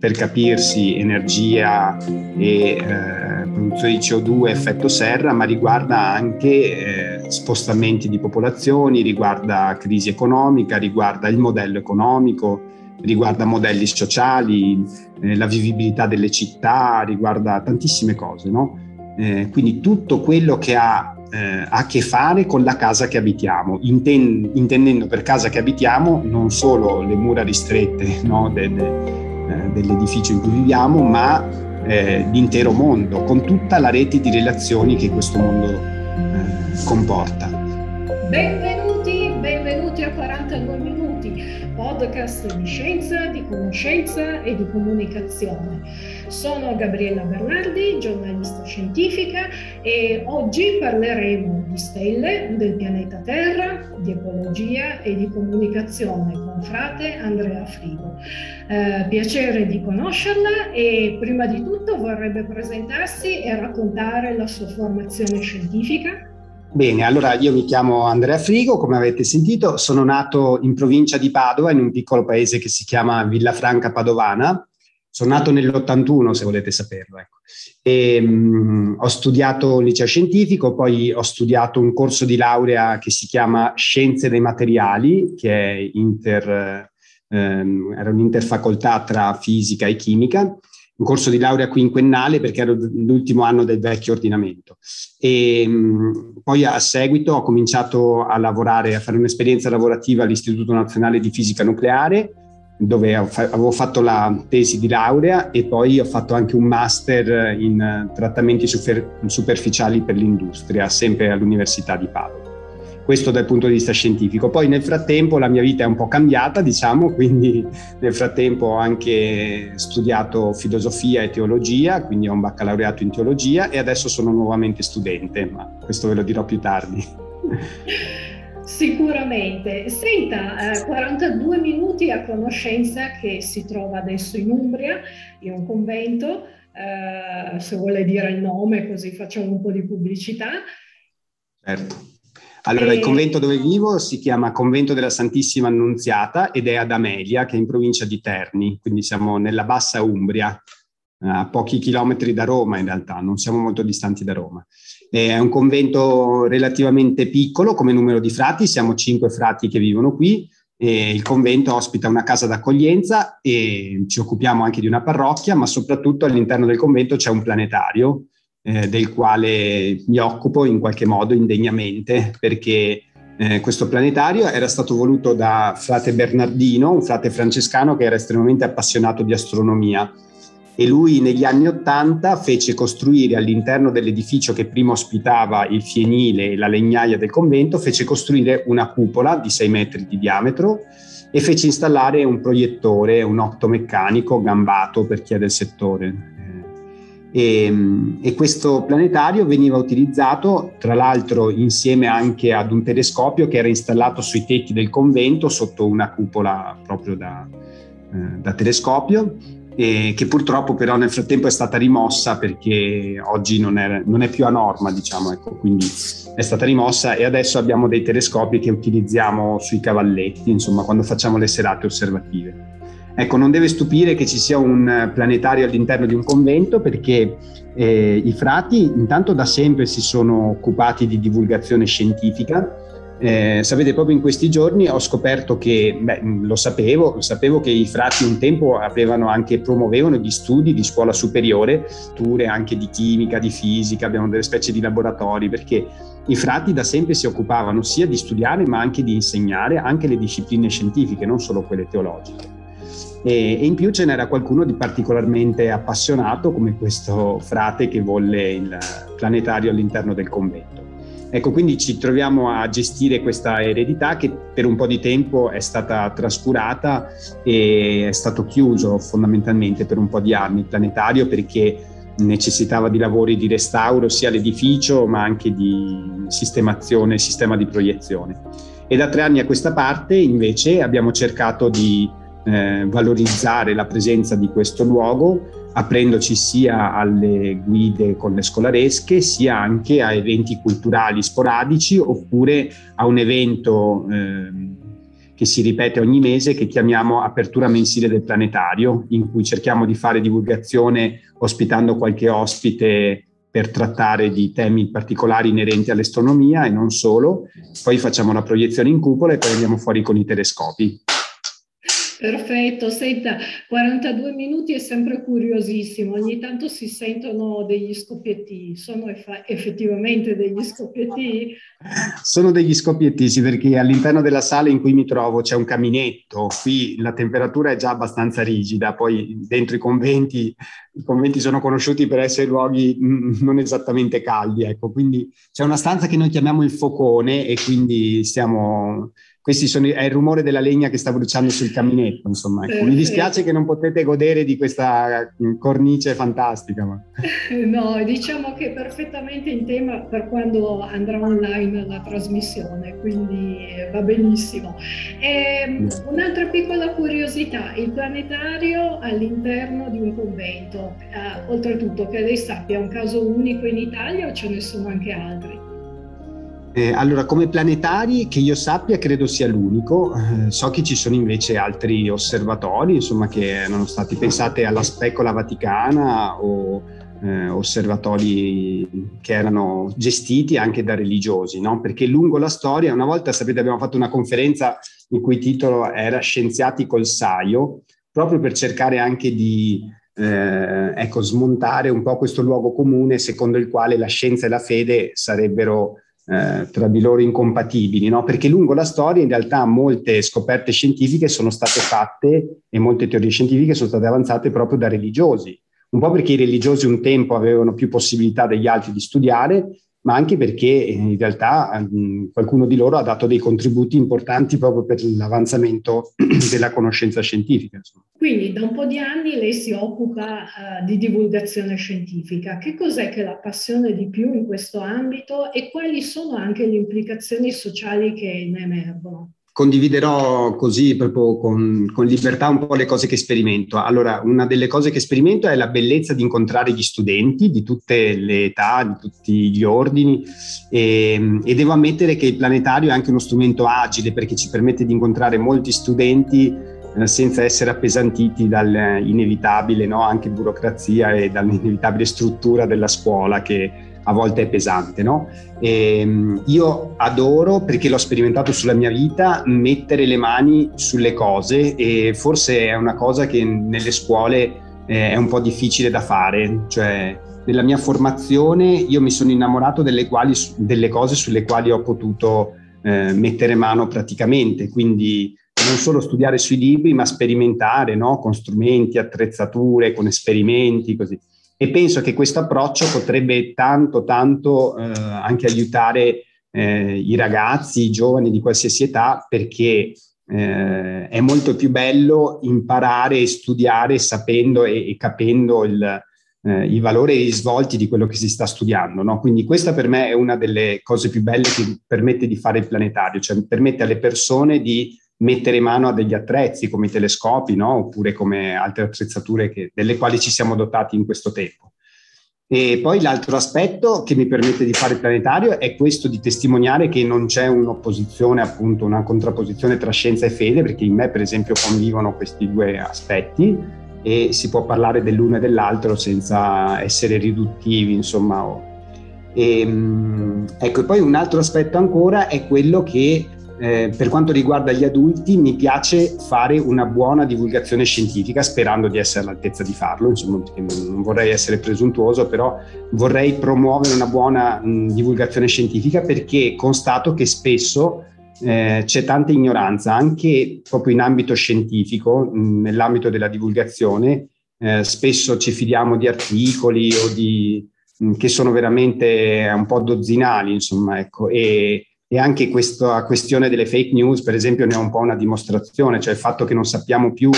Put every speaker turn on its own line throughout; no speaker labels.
per capirsi energia e eh, produzione di CO2 effetto serra, ma riguarda anche eh, spostamenti di popolazioni, riguarda crisi economica, riguarda il modello economico, riguarda modelli sociali, eh, la vivibilità delle città, riguarda tantissime cose, no? Eh, quindi tutto quello che ha eh, a che fare con la casa che abitiamo, Inten- intendendo per casa che abitiamo non solo le mura ristrette no, de- de- eh, dell'edificio in cui viviamo, ma eh, l'intero mondo, con tutta la rete di relazioni che questo mondo eh, comporta.
Benvenuti, benvenuti a 42 minuti, podcast di scienza, di conoscenza e di comunicazione. Sono Gabriella Bernardi, giornalista scientifica e oggi parleremo di stelle, del pianeta Terra, di ecologia e di comunicazione con frate Andrea Frigo. Eh, piacere di conoscerla e prima di tutto vorrebbe presentarsi e raccontare la sua formazione scientifica.
Bene, allora io mi chiamo Andrea Frigo, come avete sentito, sono nato in provincia di Padova, in un piccolo paese che si chiama Villafranca Padovana, sono nato nell'81, se volete saperlo. Ecco. E, mh, ho studiato un liceo scientifico, poi ho studiato un corso di laurea che si chiama Scienze dei Materiali, che è inter, ehm, era un'interfacoltà tra fisica e chimica, un corso di laurea quinquennale perché ero l'ultimo anno del vecchio ordinamento. E mh, poi a seguito ho cominciato a lavorare, a fare un'esperienza lavorativa all'Istituto Nazionale di Fisica Nucleare dove avevo fatto la tesi di laurea e poi ho fatto anche un master in trattamenti super, superficiali per l'industria, sempre all'Università di Padova. Questo dal punto di vista scientifico. Poi nel frattempo la mia vita è un po' cambiata, diciamo, quindi nel frattempo ho anche studiato filosofia e teologia, quindi ho un baccalaureato in teologia e adesso sono nuovamente studente, ma questo ve lo dirò più tardi.
Sicuramente. Senta, eh, 42 minuti a conoscenza che si trova adesso in Umbria, in un convento, eh, se vuole dire il nome così facciamo un po' di pubblicità.
Certo. Allora, il convento dove vivo si chiama Convento della Santissima Annunziata ed è ad Amelia, che è in provincia di Terni, quindi siamo nella bassa Umbria, a pochi chilometri da Roma in realtà, non siamo molto distanti da Roma. È un convento relativamente piccolo come numero di frati, siamo cinque frati che vivono qui. il convento ospita una casa d'accoglienza e ci occupiamo anche di una parrocchia, ma soprattutto all'interno del convento c'è un planetario eh, del quale mi occupo in qualche modo indegnamente perché eh, questo planetario era stato voluto da frate Bernardino, un frate francescano che era estremamente appassionato di astronomia e lui negli anni Ottanta fece costruire all'interno dell'edificio che prima ospitava il fienile e la legnaia del convento, fece costruire una cupola di 6 metri di diametro e fece installare un proiettore, un optomeccanico gambato per chi è del settore. E, e, questo planetario veniva utilizzato tra l'altro insieme anche ad un telescopio che era installato sui tetti del convento sotto una cupola proprio da, eh, da telescopio e che purtroppo però nel frattempo è stata rimossa perché oggi non è, non è più a norma, diciamo, ecco, quindi è stata rimossa e adesso abbiamo dei telescopi che utilizziamo sui cavalletti, insomma, quando facciamo le serate osservative. Ecco, non deve stupire che ci sia un planetario all'interno di un convento perché eh, i frati intanto da sempre si sono occupati di divulgazione scientifica eh, sapete, proprio in questi giorni ho scoperto che, beh, lo sapevo, lo sapevo che i frati un tempo avevano anche, promuovevano gli studi di scuola superiore, tour anche di chimica, di fisica, abbiamo delle specie di laboratori, perché i frati da sempre si occupavano sia di studiare ma anche di insegnare anche le discipline scientifiche, non solo quelle teologiche. E, e in più ce n'era qualcuno di particolarmente appassionato come questo frate che volle il planetario all'interno del convento. Ecco, quindi ci troviamo a gestire questa eredità che per un po' di tempo è stata trascurata e è stato chiuso fondamentalmente per un po' di anni il planetario perché necessitava di lavori di restauro sia l'edificio ma anche di sistemazione, sistema di proiezione. E da tre anni a questa parte invece abbiamo cercato di eh, valorizzare la presenza di questo luogo aprendoci sia alle guide con le scolaresche sia anche a eventi culturali sporadici oppure a un evento eh, che si ripete ogni mese, che chiamiamo Apertura mensile del planetario, in cui cerchiamo di fare divulgazione ospitando qualche ospite per trattare di temi particolari inerenti all'astronomia e non solo. Poi facciamo una proiezione in cupola e poi andiamo fuori con i telescopi.
Perfetto, senta, 42 minuti è sempre curiosissimo, ogni tanto si sentono degli scoppietti, sono effettivamente degli scoppietti?
Sono degli scoppietti, sì, perché all'interno della sala in cui mi trovo c'è un caminetto, qui la temperatura è già abbastanza rigida, poi dentro i conventi, i conventi sono conosciuti per essere luoghi mm, non esattamente caldi, ecco, quindi c'è una stanza che noi chiamiamo il focone e quindi stiamo questi sono, è il rumore della legna che sta bruciando sul caminetto, insomma. Ecco. Mi dispiace che non potete godere di questa mm, cornice fantastica. Ma...
No, diciamo che è perfettamente in tema per quando andrà online la trasmissione, quindi va benissimo. E, ehm, un'altra piccola curiosità, il planetario all'interno di un convento, eh, oltretutto che lei sappia, è un caso unico in Italia o ce ne sono anche altri?
Eh, allora, come planetari, che io sappia, credo sia l'unico. Eh, so che ci sono invece altri osservatori, insomma, che erano stati pensati alla specola vaticana o eh, osservatori che erano gestiti anche da religiosi, no? Perché lungo la storia, una volta, sapete, abbiamo fatto una conferenza il cui titolo era Scienziati col saio, proprio per cercare anche di eh, ecco, smontare un po' questo luogo comune secondo il quale la scienza e la fede sarebbero eh, tra di loro incompatibili, no? perché lungo la storia in realtà molte scoperte scientifiche sono state fatte e molte teorie scientifiche sono state avanzate proprio da religiosi, un po' perché i religiosi un tempo avevano più possibilità degli altri di studiare ma anche perché eh, in realtà mh, qualcuno di loro ha dato dei contributi importanti proprio per l'avanzamento della conoscenza scientifica.
Quindi da un po' di anni lei si occupa uh, di divulgazione scientifica. Che cos'è che la appassiona di più in questo ambito e quali sono anche le implicazioni sociali che ne emergono?
Condividerò così proprio con, con, libertà un po' le cose che sperimento. Allora, una delle cose che sperimento è la bellezza di incontrare gli studenti di tutte le età, di tutti gli ordini e, e devo ammettere che il planetario è anche uno strumento agile perché ci permette di incontrare molti studenti eh, senza essere appesantiti dall'inevitabile no? anche burocrazia e dall'inevitabile struttura della scuola che a volte è pesante, no? E ehm, io adoro, perché l'ho sperimentato sulla mia vita, mettere le mani sulle cose e forse è una cosa che nelle scuole eh, è un po' difficile da fare, cioè nella mia formazione io mi sono innamorato delle, quali, delle cose sulle quali ho potuto eh, mettere mano praticamente, quindi non solo studiare sui libri, ma sperimentare no? con strumenti, attrezzature, con esperimenti, così e penso che questo approccio potrebbe tanto, tanto eh, anche aiutare eh, i ragazzi, i giovani di qualsiasi età, perché eh, è molto più bello imparare e studiare sapendo e, e capendo il, eh, i valori e i svolti di quello che si sta studiando. No? Quindi questa per me è una delle cose più belle che permette di fare il planetario, cioè permette alle persone di mettere mano a degli attrezzi come i telescopi, no? oppure come altre attrezzature che, delle quali ci siamo dotati in questo tempo. E poi l'altro aspetto che mi permette di fare planetario è questo di testimoniare che non c'è un'opposizione, appunto una contrapposizione tra scienza e fede, perché in me per esempio convivono questi due aspetti e si può parlare dell'uno e dell'altro senza essere riduttivi, insomma. E, ehm, ecco, e poi un altro aspetto ancora è quello che eh, per quanto riguarda gli adulti mi piace fare una buona divulgazione scientifica sperando di essere all'altezza di farlo, insomma non vorrei essere presuntuoso, però vorrei promuovere una buona mh, divulgazione scientifica perché constato che spesso eh, c'è tanta ignoranza anche proprio in ambito scientifico, mh, nell'ambito della divulgazione, eh, spesso ci fidiamo di articoli o di, mh, che sono veramente un po' dozzinali, insomma, ecco, e, e anche questa questione delle fake news, per esempio, ne è un po' una dimostrazione, cioè il fatto che non sappiamo più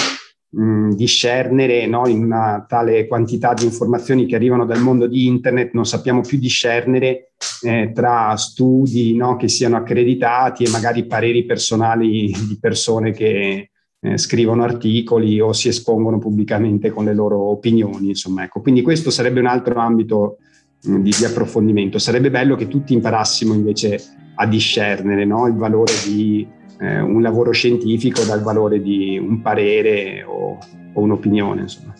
mh, discernere no, in una tale quantità di informazioni che arrivano dal mondo di internet, non sappiamo più discernere eh, tra studi no, che siano accreditati e magari pareri personali di persone che eh, scrivono articoli o si espongono pubblicamente con le loro opinioni. Insomma, ecco. Quindi questo sarebbe un altro ambito mh, di, di approfondimento. Sarebbe bello che tutti imparassimo invece a discernere no? il valore di eh, un lavoro scientifico dal valore di un parere o, o un'opinione. Insomma.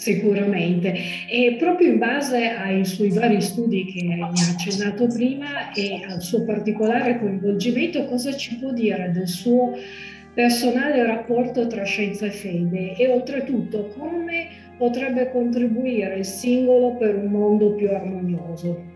Sicuramente. E proprio in base ai suoi vari studi che mi ha accennato prima e al suo particolare coinvolgimento, cosa ci può dire del suo personale rapporto tra scienza e fede e oltretutto come potrebbe contribuire il singolo per un mondo più armonioso?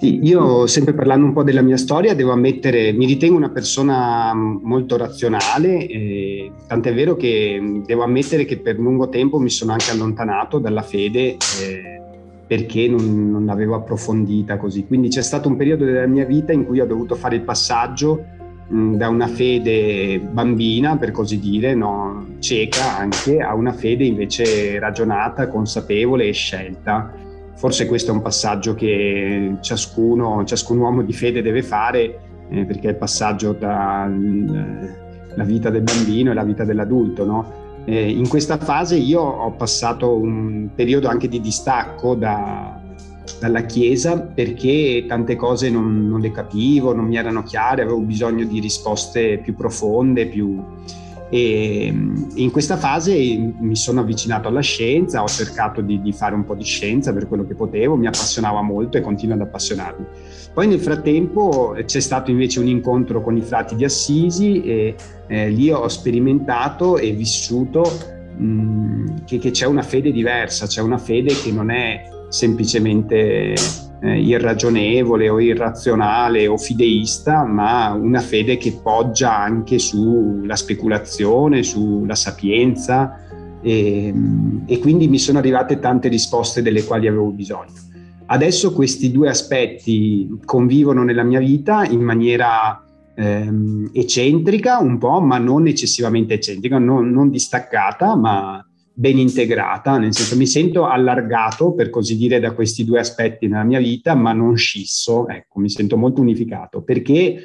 Sì, io sempre parlando un po' della mia storia, devo ammettere, mi ritengo una persona molto razionale, eh, tant'è vero che devo ammettere che per lungo tempo mi sono anche allontanato dalla fede eh, perché non, non l'avevo approfondita così. Quindi c'è stato un periodo della mia vita in cui ho dovuto fare il passaggio mh, da una fede bambina, per così dire, no, cieca anche, a una fede invece ragionata, consapevole e scelta forse questo è un passaggio che ciascuno, ciascun uomo di fede deve fare, eh, perché è il passaggio tra la vita del bambino e la vita dell'adulto. No? Eh, in questa fase io ho passato un periodo anche di distacco da, dalla Chiesa perché tante cose non, non, le capivo, non mi erano chiare, avevo bisogno di risposte più profonde, più, e in questa fase mi sono avvicinato alla scienza, ho cercato di, di, fare un po' di scienza per quello che potevo, mi appassionava molto e continua ad appassionarmi. Poi nel frattempo c'è stato invece un incontro con i frati di Assisi e eh, lì ho sperimentato e vissuto mh, che, che c'è una fede diversa, c'è una fede che non è semplicemente eh, irragionevole o irrazionale o fideista, ma una fede che poggia anche sulla speculazione, sulla sapienza e, e quindi mi sono arrivate tante risposte delle quali avevo bisogno. Adesso questi due aspetti convivono nella mia vita in maniera ehm, eccentrica un po', ma non eccessivamente eccentrica, non, non distaccata, ma ben integrata, nel senso mi sento allargato, per così dire, da questi due aspetti nella mia vita, ma non scisso, ecco, mi sento molto unificato, perché,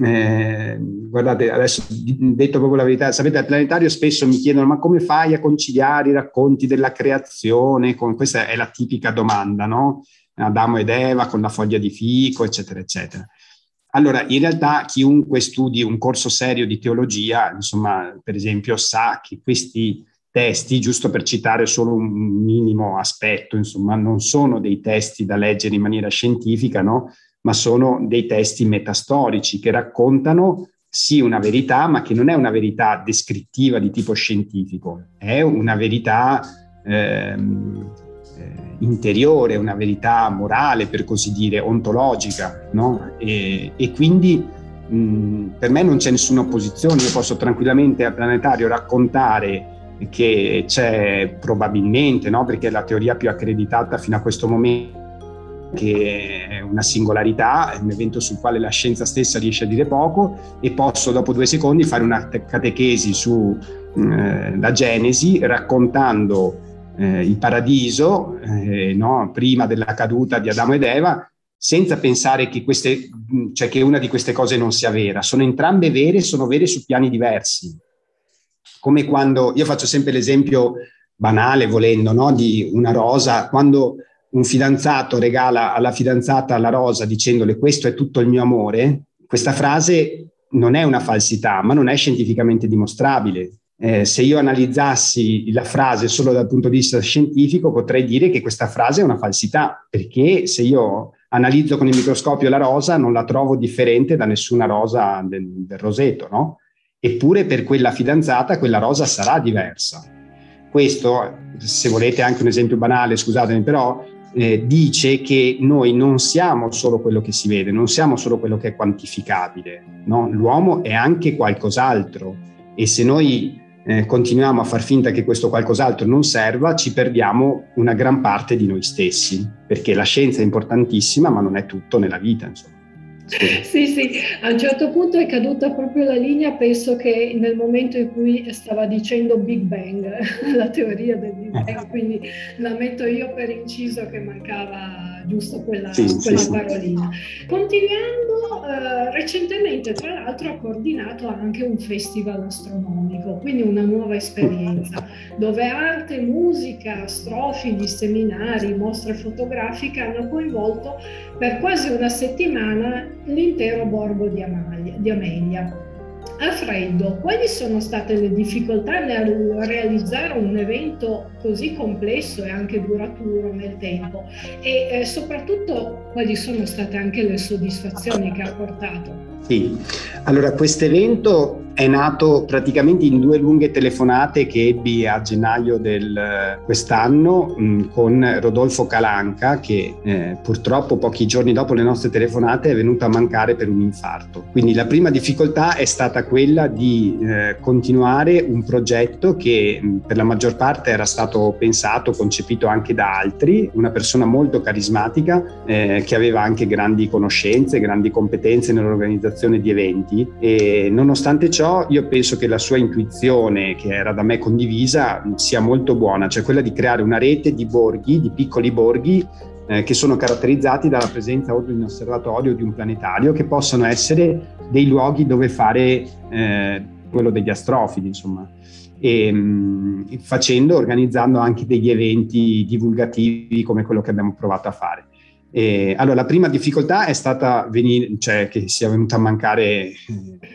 eh, guardate, adesso detto proprio la verità, sapete, al planetario spesso mi chiedono, ma come fai a conciliare i racconti della creazione? Con... Questa è la tipica domanda, no? Adamo ed Eva con la foglia di fico, eccetera, eccetera. Allora, in realtà chiunque studi un corso serio di teologia, insomma, per esempio, sa che questi testi, giusto per citare solo un minimo aspetto, insomma, non sono dei testi da leggere in maniera scientifica, no? ma sono dei testi metastorici che raccontano sì una verità, ma che non è una verità descrittiva di tipo scientifico, è una verità ehm, eh, interiore, una verità morale, per così dire, ontologica, no? e, e quindi mh, per me non c'è nessuna opposizione, io posso tranquillamente al planetario raccontare che c'è probabilmente, no? perché è la teoria più accreditata fino a questo momento, che è una singolarità, è un evento sul quale la scienza stessa riesce a dire poco e posso dopo due secondi fare una catechesi sulla eh, Genesi raccontando eh, il paradiso eh, no? prima della caduta di Adamo ed Eva senza pensare che, queste, cioè che una di queste cose non sia vera. Sono entrambe vere, sono vere su piani diversi come quando io faccio sempre l'esempio banale, volendo, no? di una rosa, quando un fidanzato regala alla fidanzata la rosa dicendole questo è tutto il mio amore, questa frase non è una falsità, ma non è scientificamente dimostrabile. Eh, se io analizzassi la frase solo dal punto di vista scientifico, potrei dire che questa frase è una falsità, perché se io analizzo con il microscopio la rosa, non la trovo differente da nessuna rosa del, del roseto, no? Eppure per quella fidanzata quella rosa sarà diversa. Questo, se volete anche un esempio banale, scusatemi, però eh, dice che noi non siamo solo quello che si vede, non siamo solo quello che è quantificabile, no? l'uomo è anche qualcos'altro e se noi eh, continuiamo a far finta che questo qualcos'altro non serva, ci perdiamo una gran parte di noi stessi, perché la scienza è importantissima, ma non è tutto nella vita. Insomma.
Sì, sì, a un certo punto è caduta proprio la linea, penso che nel momento in cui stava dicendo Big Bang, la teoria del Big Bang, quindi la metto io per inciso che mancava giusto quella, sì, quella sì, parolina. Sì. Continuando, eh, recentemente tra l'altro ha coordinato anche un festival astronomico, quindi una nuova esperienza, dove arte, musica, strofi di seminari, mostre fotografiche hanno coinvolto per quasi una settimana l'intero borgo di Amelia. Di Amelia. Alfredo, quali sono state le difficoltà nel realizzare un evento così complesso e anche duraturo nel tempo e eh, soprattutto quali sono state anche le soddisfazioni che ha portato?
Sì, allora questo evento è nato praticamente in due lunghe telefonate che ebbi a gennaio del quest'anno mh, con Rodolfo Calanca che eh, purtroppo pochi giorni dopo le nostre telefonate è venuto a mancare per un infarto. Quindi la prima difficoltà è stata quella di eh, continuare un progetto che mh, per la maggior parte era stato pensato, concepito anche da altri, una persona molto carismatica eh, che aveva anche grandi conoscenze, grandi competenze nell'organizzazione di eventi e nonostante ciò ciò io penso che la sua intuizione, che era da me condivisa, sia molto buona, cioè quella di creare una rete di borghi, di piccoli borghi eh, che sono caratterizzati dalla presenza o di un osservatorio o di un planetario, che possono essere dei luoghi dove fare eh, quello degli astrofili, insomma. E, mh, mm, facendo, organizzando anche degli eventi divulgativi come quello che abbiamo provato a fare. E, allora, la prima difficoltà è stata venire, cioè, che sia venuto a mancare eh,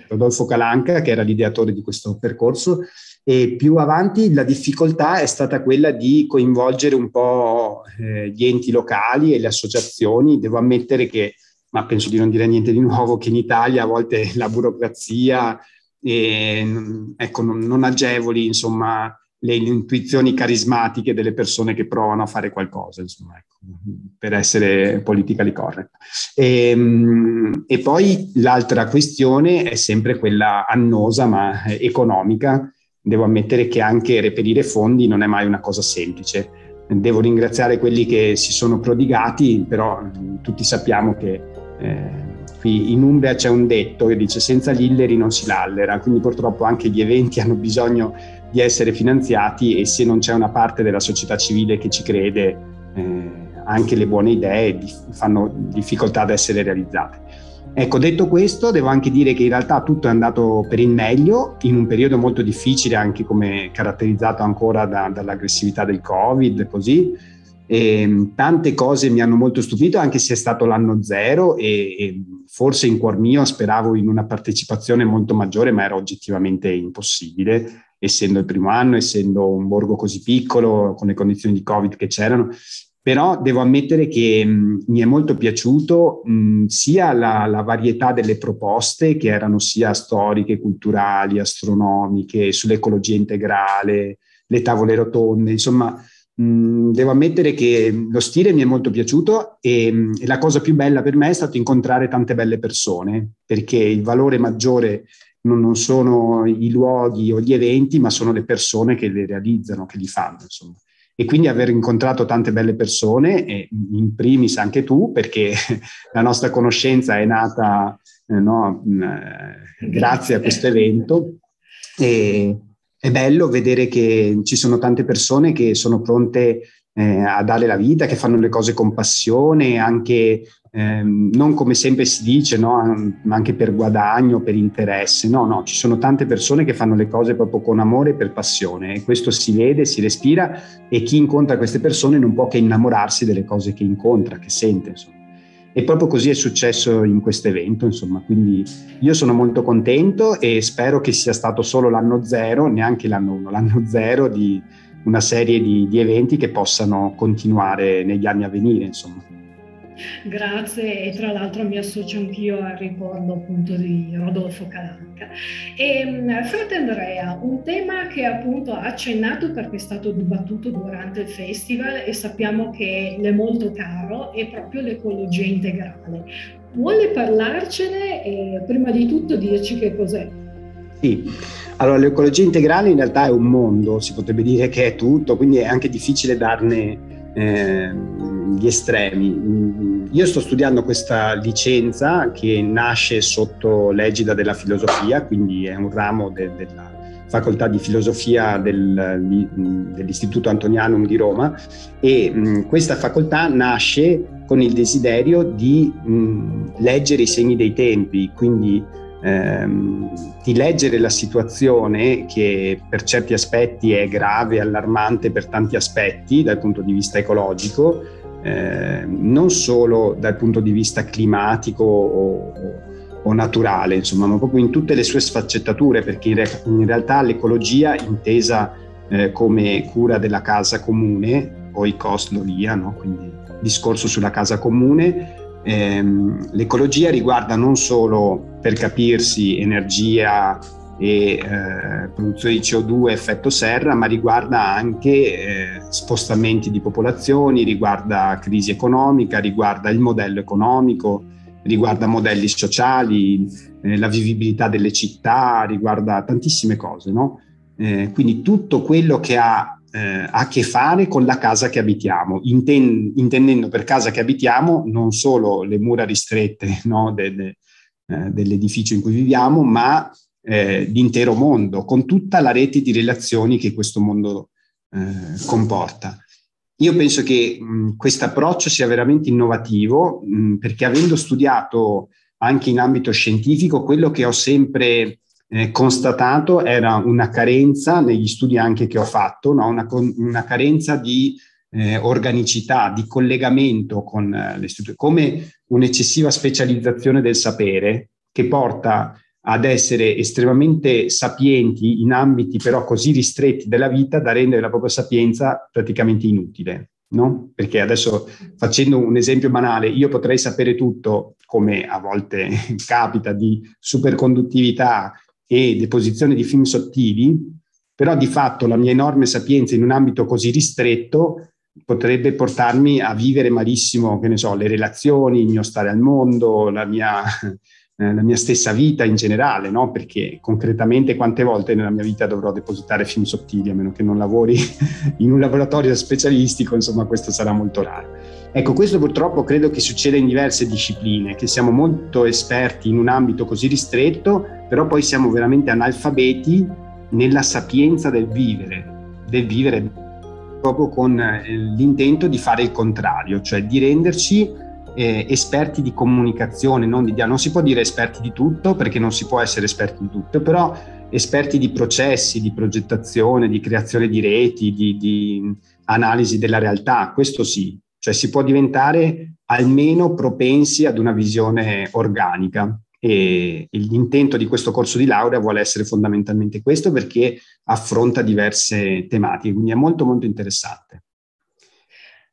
Rodolfo Calanca, che era l'ideatore di questo percorso, e più avanti la difficoltà è stata quella di coinvolgere un po' eh, gli enti locali e le associazioni. Devo ammettere che, ma penso di non dire niente di nuovo, che in Italia a volte la burocrazia eh, ecco, non, non agevoli insomma, le intuizioni carismatiche delle persone che provano a fare qualcosa, insomma, ecco, per essere politically correct. E, ehm, e, poi l'altra questione è sempre quella annosa ma economica. Devo ammettere che anche reperire fondi non è mai una cosa semplice. Devo ringraziare quelli che si sono prodigati, però tutti sappiamo che eh, qui in Umbria c'è un detto che dice senza gli illeri non si lallera, quindi purtroppo anche gli eventi hanno bisogno di essere finanziati e se non c'è una parte della società civile che ci crede, eh, anche le buone idee fanno difficoltà ad essere realizzate. Ecco, detto questo, devo anche dire che in realtà tutto è andato per il meglio, in un periodo molto difficile, anche come caratterizzato ancora da, dall'aggressività del Covid, così. E, ehm, tante cose mi hanno molto stupito, anche se è stato l'anno zero e, e forse in cuor mio speravo in una partecipazione molto maggiore, ma era oggettivamente impossibile essendo il primo anno, essendo un borgo così piccolo, con le condizioni di Covid che c'erano. Però devo ammettere che mh, mi è molto piaciuto mh, sia la, la, varietà delle proposte, che erano sia storiche, culturali, astronomiche, sull'ecologia integrale, le tavole rotonde, insomma, mh, devo ammettere che lo stile mi è molto piaciuto e, e la cosa più bella per me è stato incontrare tante belle persone, perché il valore maggiore non, non, sono i luoghi o gli eventi, ma sono le persone che li realizzano, che li fanno. Insomma. E quindi aver incontrato tante belle persone, e in primis anche tu, perché la nostra conoscenza è nata eh, no, eh, grazie a questo evento. E, è bello vedere che ci sono tante persone che sono pronte eh, a dare la vita, che fanno le cose con passione, anche eh, non come sempre si dice, no? anche per guadagno, per interesse. No, no, ci sono tante persone che fanno le cose proprio con amore e per passione e questo si vede, si respira e chi incontra queste persone non può che innamorarsi delle cose che incontra, che sente. Insomma. E proprio così è successo in questo evento, insomma, quindi io sono molto contento e spero che sia stato solo l'anno zero, neanche l'anno uno, l'anno zero di una serie di, di eventi che possano continuare negli anni a venire, insomma.
Grazie e tra l'altro mi associo anch'io al ricordo appunto di Rodolfo Calanca. E mm, frate Andrea, un tema che appunto ha accennato perché è stato dibattuto durante il festival e sappiamo che è molto caro è proprio l'ecologia integrale. Vuole parlarcene e prima di tutto dirci che cos'è?
Sì, allora l'ecologia integrale in realtà è un mondo, si potrebbe dire che è tutto, quindi è anche difficile darne eh, gli estremi. Io sto studiando questa licenza che nasce sotto l'egida della filosofia, quindi è un ramo de- della facoltà di filosofia del, dell'Istituto Antonianum di Roma e mh, questa facoltà nasce con il desiderio di mh, leggere i segni dei tempi, quindi ehm, di leggere la situazione che per certi aspetti è grave, allarmante per tanti aspetti dal punto di vista ecologico, eh, non solo dal punto di vista climatico o, o naturale, insomma, ma proprio in tutte le sue sfaccettature, perché in, re- in realtà l'ecologia intesa eh, come cura della casa comune, poi cost lo via, no? quindi discorso sulla casa comune, l'ecologia riguarda non solo, per capirsi, energia e eh, produzione di CO2 effetto serra, ma riguarda anche eh, spostamenti di popolazioni, riguarda crisi economica, riguarda il modello economico, riguarda modelli sociali, eh, la vivibilità delle città, riguarda tantissime cose, no? Eh, quindi tutto quello che ha eh, ha a che fare con la casa che abitiamo, Inten- intendendo per casa che abitiamo non solo le mura ristrette no, de- eh, dell'edificio in cui viviamo, ma eh, l'intero mondo, con tutta la rete di relazioni che questo mondo eh, comporta. Io penso che questo approccio sia veramente innovativo mh, perché avendo studiato anche in ambito scientifico, quello che ho sempre eh, constatato era una carenza negli studi anche che ho fatto, no? una, una, carenza di eh, organicità, di collegamento con eh, le strutture, come un'eccessiva specializzazione del sapere che porta ad essere estremamente sapienti in ambiti però così ristretti della vita da rendere la propria sapienza praticamente inutile. No? Perché adesso facendo un esempio banale, io potrei sapere tutto, come a volte capita, di superconduttività e deposizione di film sottili, però di fatto la mia enorme sapienza in un ambito così ristretto potrebbe portarmi a vivere malissimo, che ne so, le relazioni, il mio stare al mondo, la mia, eh, la mia stessa vita in generale, no? Perché concretamente quante volte nella mia vita dovrò depositare film sottili, a meno che non lavori in un laboratorio specialistico, insomma questo sarà molto raro. Ecco, questo purtroppo credo che succeda in diverse discipline, che siamo molto esperti in un ambito così ristretto, però poi siamo veramente analfabeti nella sapienza del vivere, del vivere proprio con eh, l'intento di fare il contrario, cioè di renderci eh, esperti di comunicazione, non di Non si può dire esperti di tutto perché non si può essere esperti di tutto, però esperti di processi, di progettazione, di creazione di reti, di, di analisi della realtà, questo sì, cioè si può diventare almeno propensi ad una visione organica e l'intento di questo corso di laurea vuole essere fondamentalmente questo perché affronta diverse tematiche, quindi è molto molto interessante.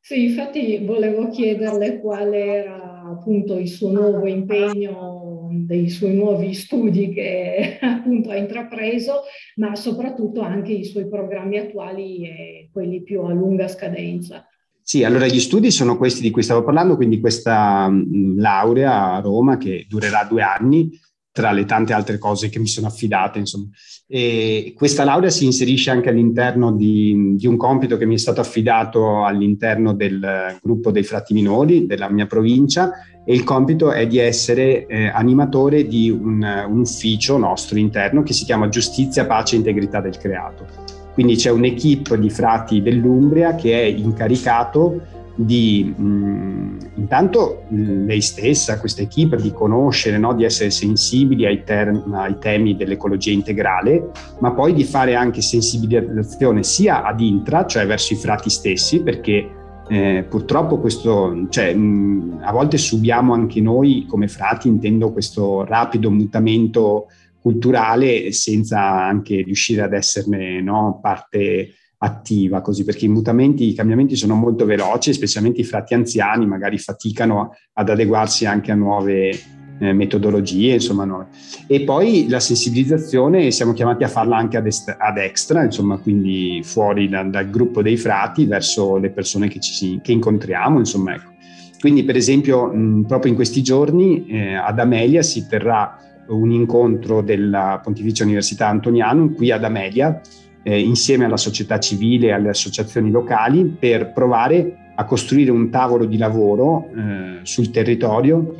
Sì, infatti volevo chiederle qual era appunto il suo nuovo impegno, dei suoi nuovi studi che appunto ha intrapreso, ma soprattutto anche i suoi programmi attuali e quelli più a lunga scadenza.
Sì, allora gli studi sono questi di cui stavo parlando, quindi questa mh, laurea a Roma che durerà due anni, tra le tante altre cose che mi sono affidate, insomma. E questa laurea si inserisce anche all'interno di, di, un compito che mi è stato affidato all'interno del gruppo dei frati minori della mia provincia e il compito è di essere eh, animatore di un, un ufficio nostro interno che si chiama Giustizia, Pace e Integrità del Creato. Quindi c'è un'equipe di frati dell'Umbria che è incaricato di mh, intanto lei stessa, questa equipe, di conoscere, no? di essere sensibili ai, term- ai, temi dell'ecologia integrale, ma poi di fare anche sensibilizzazione sia ad intra, cioè verso i frati stessi, perché eh, purtroppo questo, cioè, mh, a volte subiamo anche noi come frati, intendo questo rapido mutamento culturale senza anche riuscire ad esserne no, parte attiva, così perché i mutamenti, i cambiamenti sono molto veloci, specialmente i frati anziani magari faticano ad adeguarsi anche a nuove eh, metodologie, insomma, no. E poi la sensibilizzazione siamo chiamati a farla anche ad, est- ad extra, insomma, quindi fuori da, dal gruppo dei frati verso le persone che, ci, che incontriamo, insomma, ecco. Quindi, per esempio, mh, proprio in questi giorni eh, ad Amelia si terrà un incontro della Pontificia Università Antoniano qui ad Amelia, eh, insieme alla società civile e alle associazioni locali, per provare a costruire un tavolo di lavoro eh, sul territorio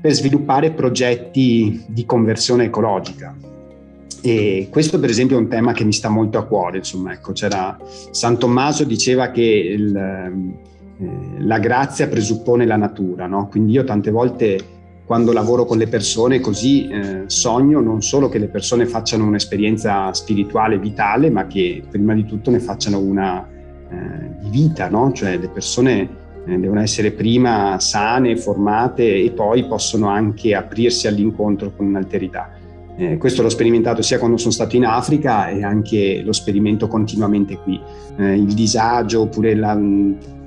per sviluppare progetti di conversione ecologica. E questo per esempio è un tema che mi sta molto a cuore, insomma, ecco, c'era San Tommaso diceva che il, eh, la grazia presuppone la natura, no? quindi io tante volte quando lavoro con le persone così eh, sogno non solo che le persone facciano un'esperienza spirituale vitale, ma che prima di tutto ne facciano una eh, di vita, no? cioè le persone eh, devono essere prima sane, formate e poi possono anche aprirsi all'incontro con un'alterità. Eh, questo l'ho sperimentato sia quando sono stato in Africa e anche lo sperimento continuamente qui. Eh, il disagio oppure la,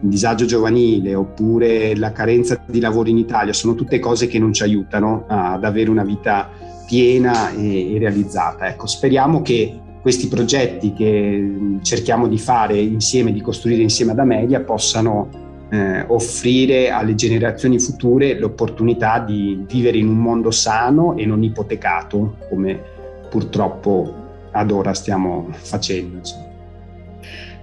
disagio giovanile oppure la carenza di lavoro in Italia sono tutte cose che non ci aiutano ad avere una vita piena e, e realizzata. Ecco, speriamo che questi progetti che cerchiamo di fare insieme, di costruire insieme ad Amelia, possano eh, offrire alle generazioni future l'opportunità di vivere in un mondo sano e non ipotecato, come purtroppo ad ora stiamo facendo. Insomma.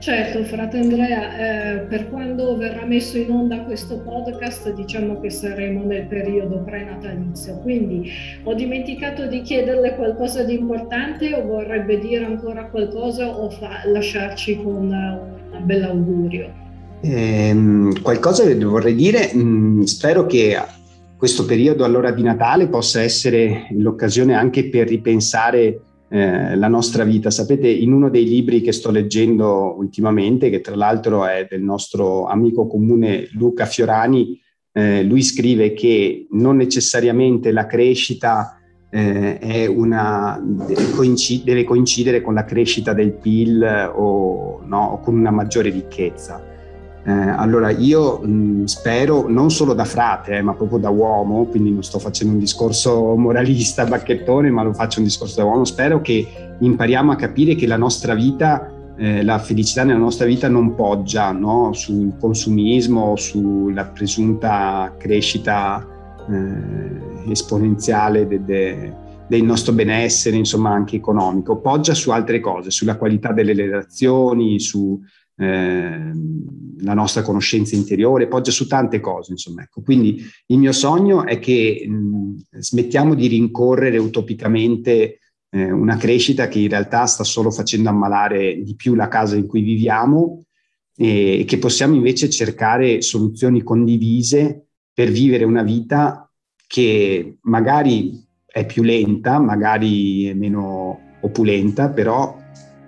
Certo, frate Andrea, eh, per quando verrà messo in onda questo podcast diciamo che saremo nel periodo prenatalizio, quindi ho dimenticato di chiederle qualcosa di importante o vorrebbe dire ancora qualcosa o fa- lasciarci con un bell'augurio?
Eh, qualcosa che vorrei dire, mh, mm, spero che questo periodo allora di Natale possa essere l'occasione anche per ripensare eh, la nostra vita. Sapete, in uno dei libri che sto leggendo ultimamente, che tra l'altro è del nostro amico comune Luca Fiorani, eh, lui scrive che non necessariamente la crescita eh, una, deve, coincid- deve, coincidere con la crescita del PIL o, no, o con una maggiore ricchezza eh, allora io mh, spero, non solo da frate, eh, ma proprio da uomo, quindi non sto facendo un discorso moralista, bacchettone, ma lo faccio un discorso da uomo, spero che impariamo a capire che la nostra vita, eh, la felicità nella nostra vita non poggia no? sul consumismo, sulla presunta crescita eh, esponenziale de, de, del nostro benessere, insomma anche economico, poggia su altre cose, sulla qualità delle relazioni, su eh, la nostra conoscenza interiore, poggia su tante cose, insomma. Ecco. Quindi il mio sogno è che mh, smettiamo di rincorrere utopicamente eh, una crescita che in realtà sta solo facendo ammalare di più la casa in cui viviamo e che possiamo invece cercare soluzioni condivise per vivere una vita che magari è più lenta, magari è meno opulenta, però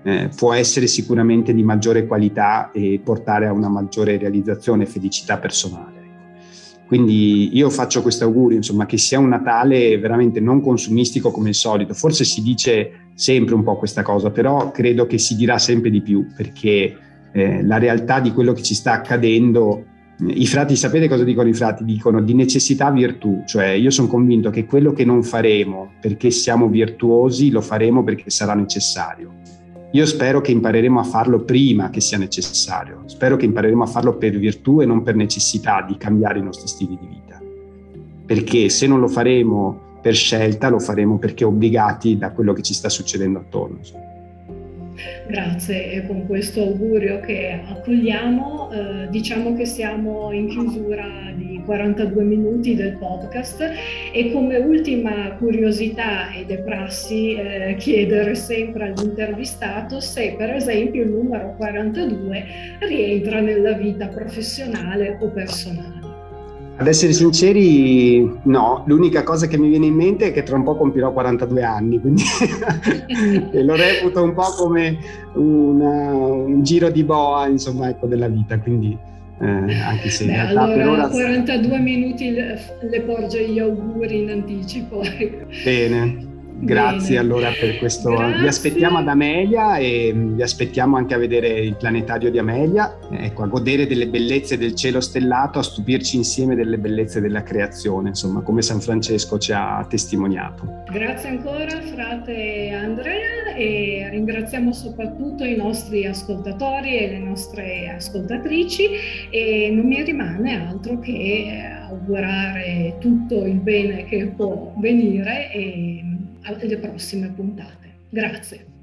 eh, può essere sicuramente di maggiore qualità e portare a una maggiore realizzazione e felicità personale. Ecco. Quindi io faccio questo augurio, insomma, che sia un Natale veramente non consumistico come il solito. Forse si dice sempre un po' questa cosa, però credo che si dirà sempre di più perché eh, la realtà di quello che ci sta accadendo i frati, sapete cosa dicono i frati? Dicono di necessità virtù, cioè io sono convinto che quello che non faremo perché siamo virtuosi lo faremo perché sarà necessario. Io spero che impareremo a farlo prima che sia necessario, spero che impareremo a farlo per virtù e non per necessità di cambiare i nostri stili di vita. Perché se non lo faremo per scelta, lo faremo perché obbligati da quello che ci sta succedendo attorno.
Grazie e con questo augurio che accogliamo eh, diciamo che siamo in chiusura di 42 minuti del podcast e come ultima curiosità ed è prassi eh, chiedere sempre all'intervistato se per esempio il numero 42 rientra nella vita professionale o personale.
Ad essere sinceri, no, l'unica cosa che mi viene in mente è che tra un po' compirò 42 anni, quindi lo reputo un po' come una, un giro di boa, insomma, ecco, della vita, quindi eh, anche se
Beh, in realtà allora, per ora... 42 minuti le, le porgo gli auguri in anticipo.
Bene. Grazie Bene. allora per questo. Grazie. Vi aspettiamo ad Amelia e vi aspettiamo anche a vedere il planetario di Amelia, ecco, a godere delle bellezze del cielo stellato, a stupirci insieme delle bellezze della creazione, insomma, come San Francesco ci ha testimoniato.
Grazie ancora, frate Andrea, e ringraziamo soprattutto i nostri ascoltatori e le nostre ascoltatrici e non mi rimane altro che augurare tutto il bene che può venire e alle prossime puntate. Grazie.